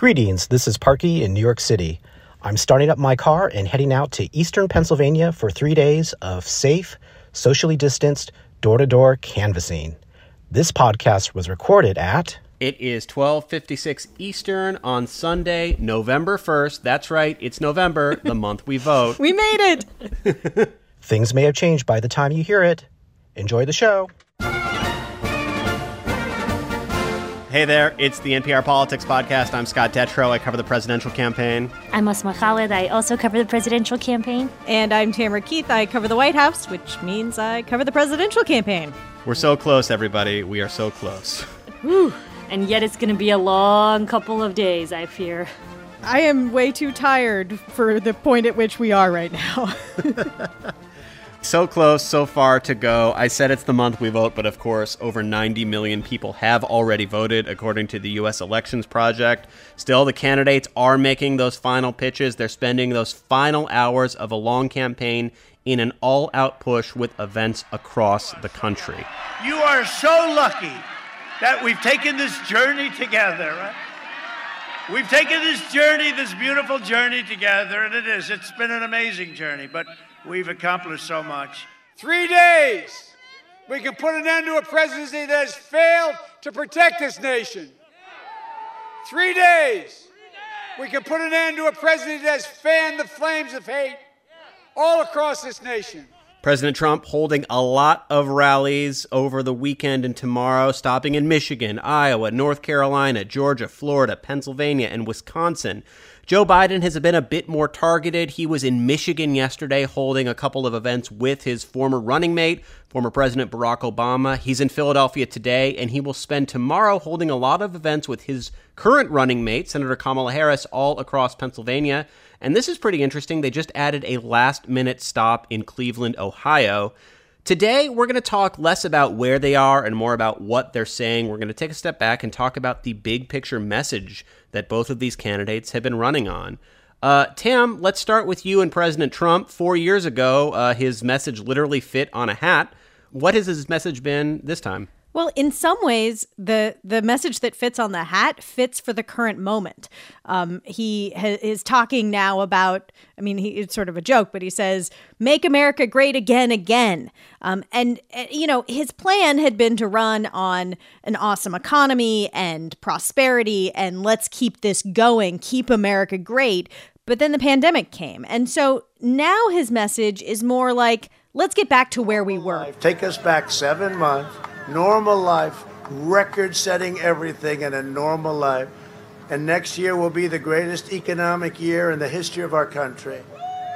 Greetings, this is Parky in New York City. I'm starting up my car and heading out to eastern Pennsylvania for three days of safe, socially distanced, door to door canvassing. This podcast was recorded at. It is 12:56 Eastern on Sunday, November 1st. That's right, it's November, the month we vote. We made it. Things may have changed by the time you hear it. Enjoy the show. Hey there, it's the NPR Politics Podcast. I'm Scott Detrow. I cover the presidential campaign. I'm Asma Khalid. I also cover the presidential campaign. And I'm Tamara Keith. I cover the White House, which means I cover the presidential campaign. We're so close, everybody. We are so close. Whew. And yet it's going to be a long couple of days, I fear. I am way too tired for the point at which we are right now. So close, so far to go. I said it's the month we vote, but of course, over 90 million people have already voted, according to the U.S. Elections Project. Still, the candidates are making those final pitches. They're spending those final hours of a long campaign in an all out push with events across the country. You are so lucky that we've taken this journey together, right? We've taken this journey, this beautiful journey together, and it is. It's been an amazing journey, but We've accomplished so much. Three days, we can put an end to a presidency that has failed to protect this nation. Three days, we can put an end to a presidency that has fanned the flames of hate all across this nation. President Trump holding a lot of rallies over the weekend and tomorrow, stopping in Michigan, Iowa, North Carolina, Georgia, Florida, Pennsylvania, and Wisconsin. Joe Biden has been a bit more targeted. He was in Michigan yesterday holding a couple of events with his former running mate, former President Barack Obama. He's in Philadelphia today, and he will spend tomorrow holding a lot of events with his current running mate, Senator Kamala Harris, all across Pennsylvania. And this is pretty interesting. They just added a last minute stop in Cleveland, Ohio. Today, we're going to talk less about where they are and more about what they're saying. We're going to take a step back and talk about the big picture message that both of these candidates have been running on. Uh, Tam, let's start with you and President Trump. Four years ago, uh, his message literally fit on a hat. What has his message been this time? Well, in some ways, the the message that fits on the hat fits for the current moment. Um, he ha- is talking now about. I mean, he, it's sort of a joke, but he says, "Make America great again, again." Um, and uh, you know, his plan had been to run on an awesome economy and prosperity, and let's keep this going, keep America great. But then the pandemic came, and so now his message is more like, "Let's get back to where we were." Take us back seven months normal life, record setting everything in a normal life. And next year will be the greatest economic year in the history of our country.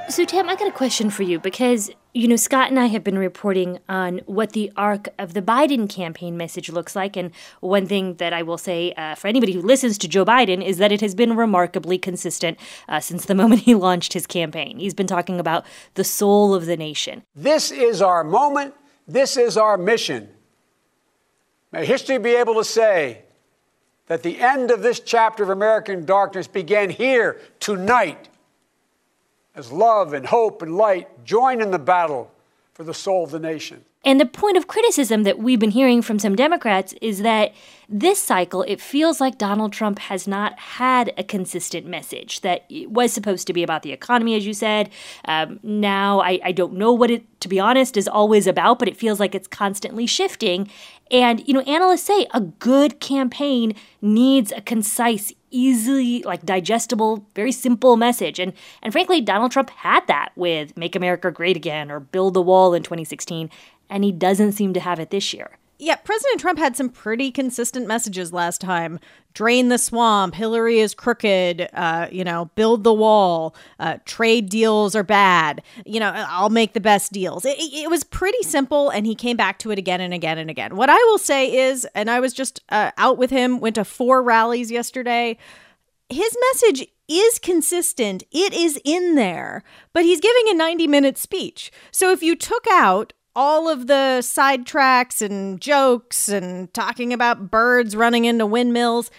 So, Tam, I got a question for you because, you know, Scott and I have been reporting on what the arc of the Biden campaign message looks like. And one thing that I will say uh, for anybody who listens to Joe Biden is that it has been remarkably consistent uh, since the moment he launched his campaign. He's been talking about the soul of the nation. This is our moment. This is our mission. May history be able to say that the end of this chapter of American darkness began here tonight as love and hope and light join in the battle for the soul of the nation. And the point of criticism that we've been hearing from some Democrats is that this cycle, it feels like Donald Trump has not had a consistent message that it was supposed to be about the economy, as you said. Um, now, I, I don't know what it, to be honest, is always about, but it feels like it's constantly shifting. And, you know, analysts say a good campaign needs a concise, easily like digestible, very simple message. And and frankly, Donald Trump had that with Make America Great Again or Build the Wall in 2016 and he doesn't seem to have it this year. Yeah, President Trump had some pretty consistent messages last time. Drain the swamp, Hillary is crooked, uh, you know, build the wall, uh, trade deals are bad, you know, I'll make the best deals. It, it, was pretty simple, and he came back to it again and again and again. What I will say is, and I was just uh, out with him, went to four rallies yesterday. His message is consistent. It is in there, but he's giving a 90 minute speech. So if you took out all of the sidetracks and jokes and talking about birds running into windmills,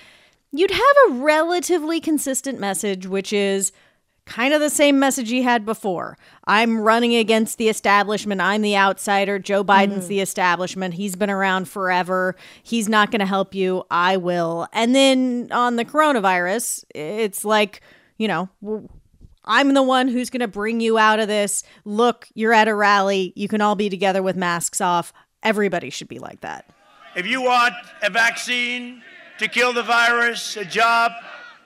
you'd have a relatively consistent message, which is kind of the same message he had before. I'm running against the establishment. I'm the outsider. Joe Biden's mm. the establishment. He's been around forever. He's not going to help you. I will. And then on the coronavirus, it's like, you know, I'm the one who's going to bring you out of this. Look, you're at a rally. You can all be together with masks off. Everybody should be like that. If you want a vaccine to kill the virus, a job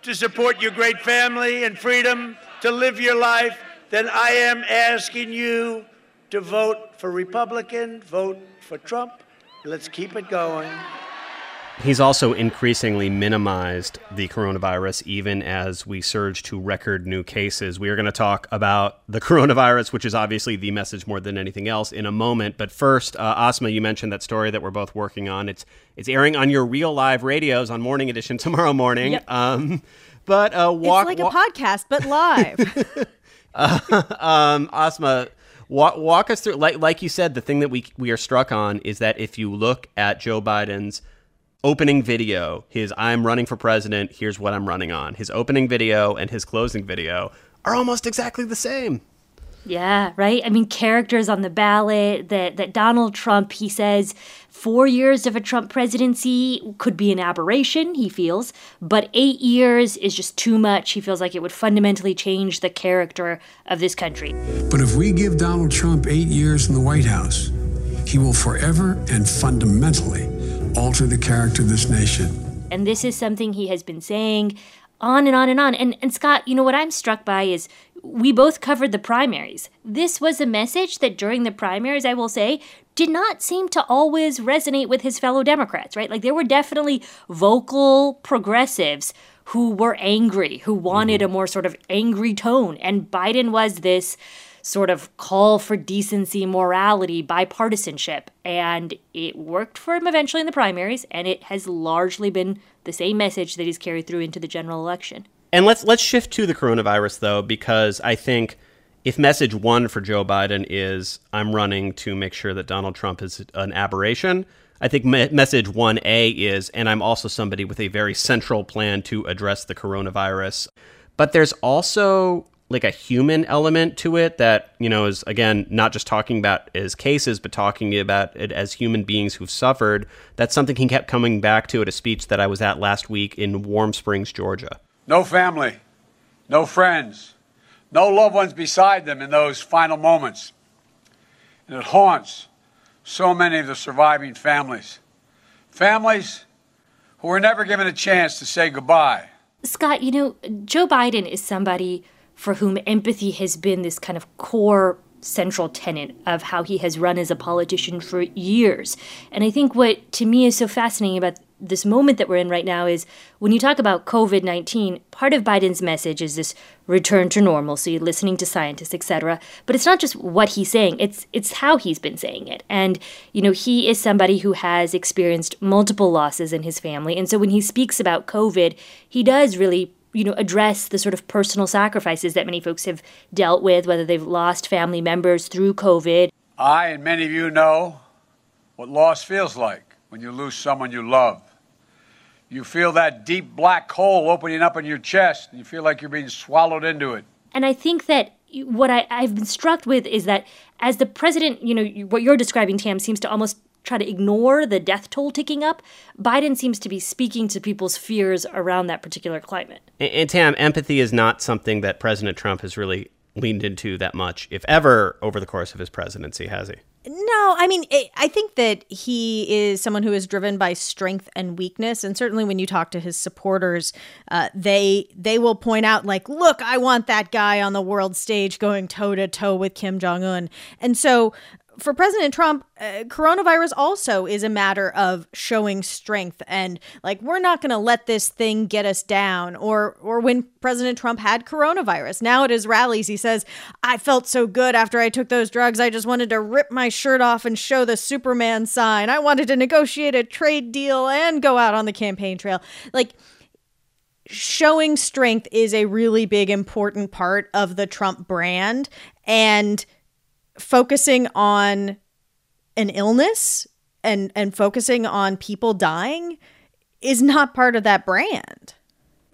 to support your great family and freedom to live your life, then I am asking you to vote for Republican, vote for Trump. Let's keep it going. He's also increasingly minimized the coronavirus, even as we surge to record new cases. We are going to talk about the coronavirus, which is obviously the message more than anything else, in a moment. But first, uh, Asma, you mentioned that story that we're both working on. It's it's airing on your real live radios on Morning Edition tomorrow morning. Yep. Um, but uh, walk, it's like a podcast, but live. uh, um, Asma, walk, walk us through. Like like you said, the thing that we we are struck on is that if you look at Joe Biden's opening video, his I'm running for president, here's what I'm running on. His opening video and his closing video are almost exactly the same. Yeah, right? I mean, characters on the ballot that, that Donald Trump, he says, four years of a Trump presidency could be an aberration, he feels, but eight years is just too much. He feels like it would fundamentally change the character of this country. But if we give Donald Trump eight years in the White House, he will forever and fundamentally alter the character of this nation. And this is something he has been saying on and on and on. And, and Scott, you know what I'm struck by is we both covered the primaries. This was a message that during the primaries, I will say, did not seem to always resonate with his fellow Democrats, right? Like there were definitely vocal progressives who were angry, who wanted mm-hmm. a more sort of angry tone. And Biden was this sort of call for decency, morality, bipartisanship. And it worked for him eventually in the primaries, and it has largely been the same message that he's carried through into the general election. And let's let's shift to the coronavirus though, because I think if message one for Joe Biden is I'm running to make sure that Donald Trump is an aberration, I think me- message 1A is, and I'm also somebody with a very central plan to address the coronavirus. But there's also like a human element to it that you know is again not just talking about as cases but talking about it as human beings who've suffered that's something he kept coming back to at a speech that i was at last week in warm springs georgia no family no friends no loved ones beside them in those final moments and it haunts so many of the surviving families families who were never given a chance to say goodbye scott you know joe biden is somebody for whom empathy has been this kind of core central tenet of how he has run as a politician for years. And I think what to me is so fascinating about this moment that we're in right now is when you talk about COVID 19, part of Biden's message is this return to normalcy, listening to scientists, etc. But it's not just what he's saying, it's it's how he's been saying it. And, you know, he is somebody who has experienced multiple losses in his family. And so when he speaks about COVID, he does really you know address the sort of personal sacrifices that many folks have dealt with whether they've lost family members through covid i and many of you know what loss feels like when you lose someone you love you feel that deep black hole opening up in your chest and you feel like you're being swallowed into it and i think that what I, i've been struck with is that as the president you know what you're describing tam seems to almost try to ignore the death toll ticking up, Biden seems to be speaking to people's fears around that particular climate. And, and Tam, empathy is not something that President Trump has really leaned into that much, if ever, over the course of his presidency, has he? No, I mean, I think that he is someone who is driven by strength and weakness, and certainly when you talk to his supporters, uh, they they will point out like, "Look, I want that guy on the world stage going toe to toe with Kim Jong Un," and so for President Trump, uh, coronavirus also is a matter of showing strength and like we're not going to let this thing get us down. Or or when President Trump had coronavirus, now at his rallies he says, "I felt so good after I took those drugs. I just wanted to rip my shirt off and show the Superman sign. I wanted to negotiate a trade deal and go out on the campaign trail." Like showing strength is a really big important part of the Trump brand and focusing on an illness and and focusing on people dying is not part of that brand.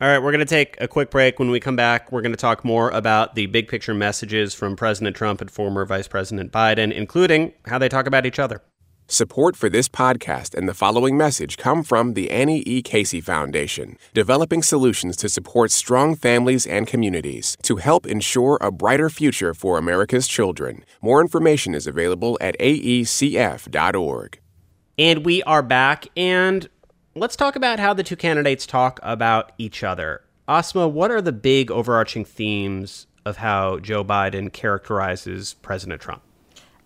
All right, we're going to take a quick break. When we come back, we're going to talk more about the big picture messages from President Trump and former Vice President Biden, including how they talk about each other. Support for this podcast and the following message come from the Annie E. Casey Foundation, developing solutions to support strong families and communities to help ensure a brighter future for America's children. More information is available at aecf.org. And we are back, and let's talk about how the two candidates talk about each other. Asma, what are the big overarching themes of how Joe Biden characterizes President Trump?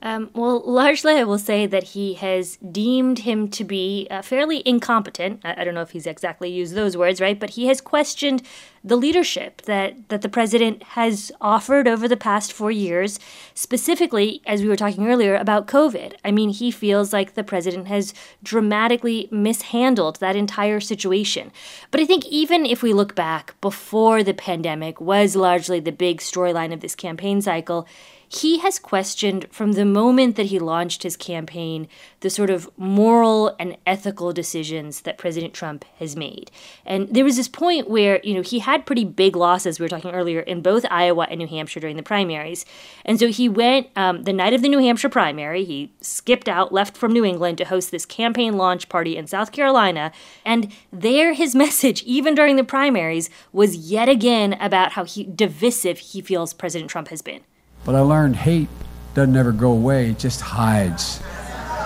Um, well, largely, I will say that he has deemed him to be uh, fairly incompetent. I, I, don't know if he's exactly used those words, right? But he has questioned the leadership that, that the president has offered over the past four years, specifically, as we were talking earlier, about COVID. I mean, he feels like the president has dramatically mishandled that entire situation. But I think even if we look back before the pandemic was largely the big storyline of this campaign cycle, he has questioned from the moment that he launched his campaign the sort of moral and ethical decisions that President Trump has made. And there was this point where, you know, he had pretty big losses, we were talking earlier, in both Iowa and New Hampshire during the primaries. And so he went um, the night of the New Hampshire primary, he skipped out, left from New England to host this campaign launch party in South Carolina. And there, his message, even during the primaries, was yet again about how he, divisive he feels President Trump has been. But I learned hate doesn't ever go away, it just hides.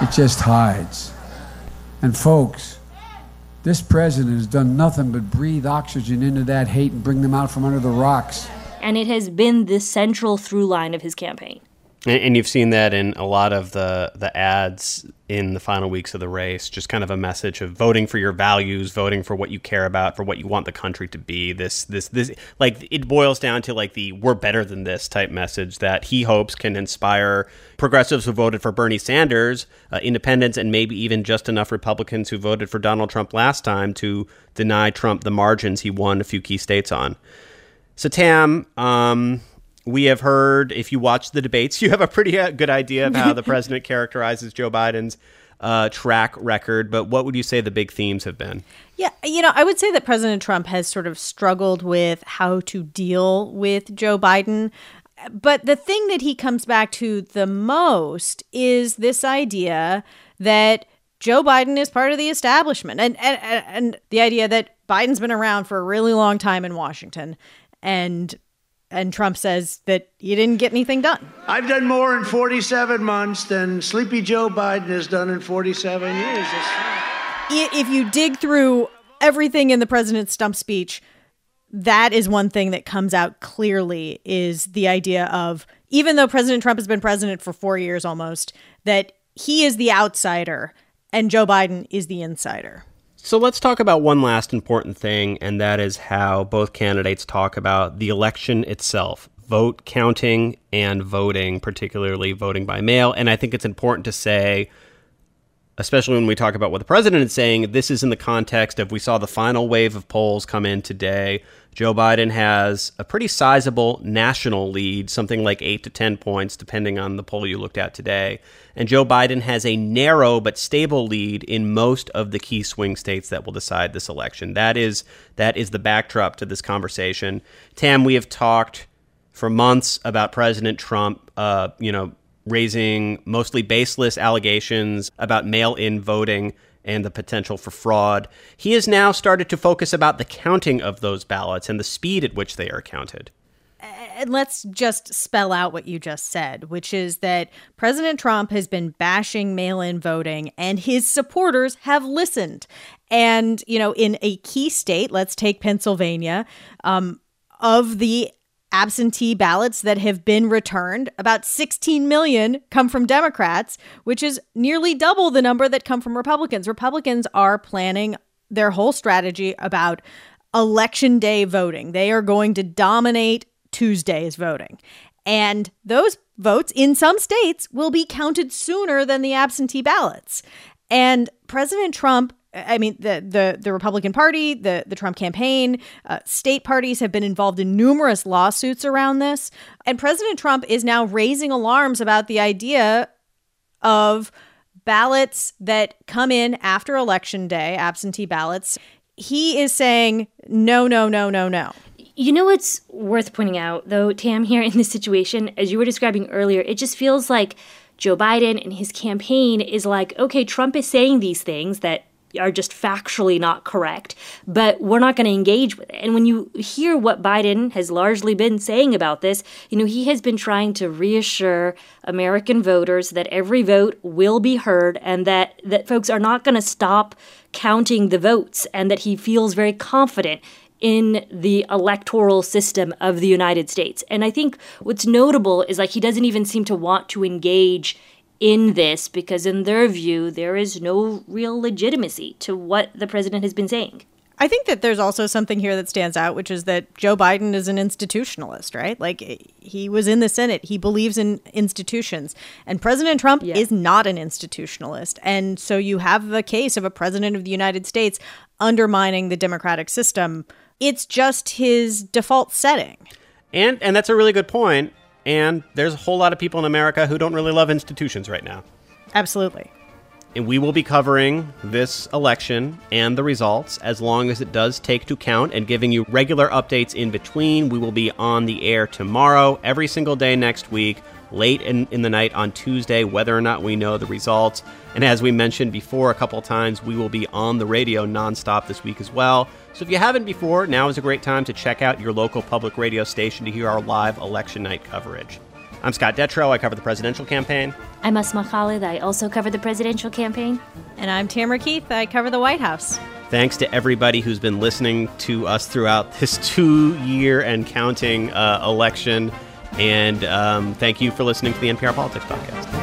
It just hides. And folks, this president has done nothing but breathe oxygen into that hate and bring them out from under the rocks. And it has been the central through line of his campaign. And, you've seen that in a lot of the the ads in the final weeks of the race, just kind of a message of voting for your values, voting for what you care about, for what you want the country to be. This this this like it boils down to like the we're better than this type message that he hopes can inspire progressives who voted for Bernie Sanders, uh, independents, and maybe even just enough Republicans who voted for Donald Trump last time to deny Trump the margins he won a few key states on. So Tam, um, we have heard, if you watch the debates, you have a pretty uh, good idea of how the president characterizes Joe Biden's uh, track record. But what would you say the big themes have been? Yeah, you know, I would say that President Trump has sort of struggled with how to deal with Joe Biden. But the thing that he comes back to the most is this idea that Joe Biden is part of the establishment and, and, and the idea that Biden's been around for a really long time in Washington and and Trump says that you didn't get anything done. I've done more in 47 months than Sleepy Joe Biden has done in 47 years. If you dig through everything in the president's stump speech, that is one thing that comes out clearly is the idea of even though President Trump has been president for 4 years almost, that he is the outsider and Joe Biden is the insider. So let's talk about one last important thing, and that is how both candidates talk about the election itself vote counting and voting, particularly voting by mail. And I think it's important to say, especially when we talk about what the president is saying, this is in the context of we saw the final wave of polls come in today. Joe Biden has a pretty sizable national lead, something like eight to 10 points, depending on the poll you looked at today. And Joe Biden has a narrow but stable lead in most of the key swing states that will decide this election. That is, that is the backdrop to this conversation. Tam, we have talked for months about President Trump, uh, you know, raising mostly baseless allegations about mail in voting and the potential for fraud. He has now started to focus about the counting of those ballots and the speed at which they are counted. And let's just spell out what you just said, which is that President Trump has been bashing mail in voting and his supporters have listened. And, you know, in a key state, let's take Pennsylvania, um, of the absentee ballots that have been returned, about 16 million come from Democrats, which is nearly double the number that come from Republicans. Republicans are planning their whole strategy about election day voting. They are going to dominate Tuesday's voting. And those votes in some states will be counted sooner than the absentee ballots. And President Trump I mean, the the the Republican Party, the the Trump campaign, uh, state parties have been involved in numerous lawsuits around this, and President Trump is now raising alarms about the idea of ballots that come in after election day, absentee ballots. he is saying no, no, no, no, no. You know what's worth pointing out, though, Tam, here in this situation, as you were describing earlier, it just feels like Joe Biden and his campaign is like, okay, Trump is saying these things that are just factually not correct, but we're not going to engage with it. And when you hear what Biden has largely been saying about this, you know, he has been trying to reassure American voters that every vote will be heard and that that folks are not going to stop counting the votes and that he feels very confident in the electoral system of the United States. And I think what's notable is like he doesn't even seem to want to engage in this because, in their view, there is no real legitimacy to what the president has been saying. I think that there's also something here that stands out, which is that Joe Biden is an institutionalist, right? Like eh, he was in the Senate, he believes in institutions. And President Trump yeah. is not an institutionalist. And so you have a case of a president of the United States undermining the democratic system. It's just his default setting. And and that's a really good point. And there's a whole lot of people in America who don't really love institutions right now. Absolutely. And we will be covering this election and the results as long as it does take to count and giving you regular updates in between. We will be on the air tomorrow, every single day next week, late in, in the night on Tuesday, whether or not we know the results. And as we mentioned before a couple times, we will be on the radio nonstop this week as well. So if you haven't before, now is a great time to check out your local public radio station to hear our live election night coverage. I'm Scott Detrow. I cover the presidential campaign. I'm Asma Khalid. I also cover the presidential campaign. And I'm Tamara Keith. I cover the White House. Thanks to everybody who's been listening to us throughout this two year and counting uh, election. And um, thank you for listening to the NPR Politics Podcast.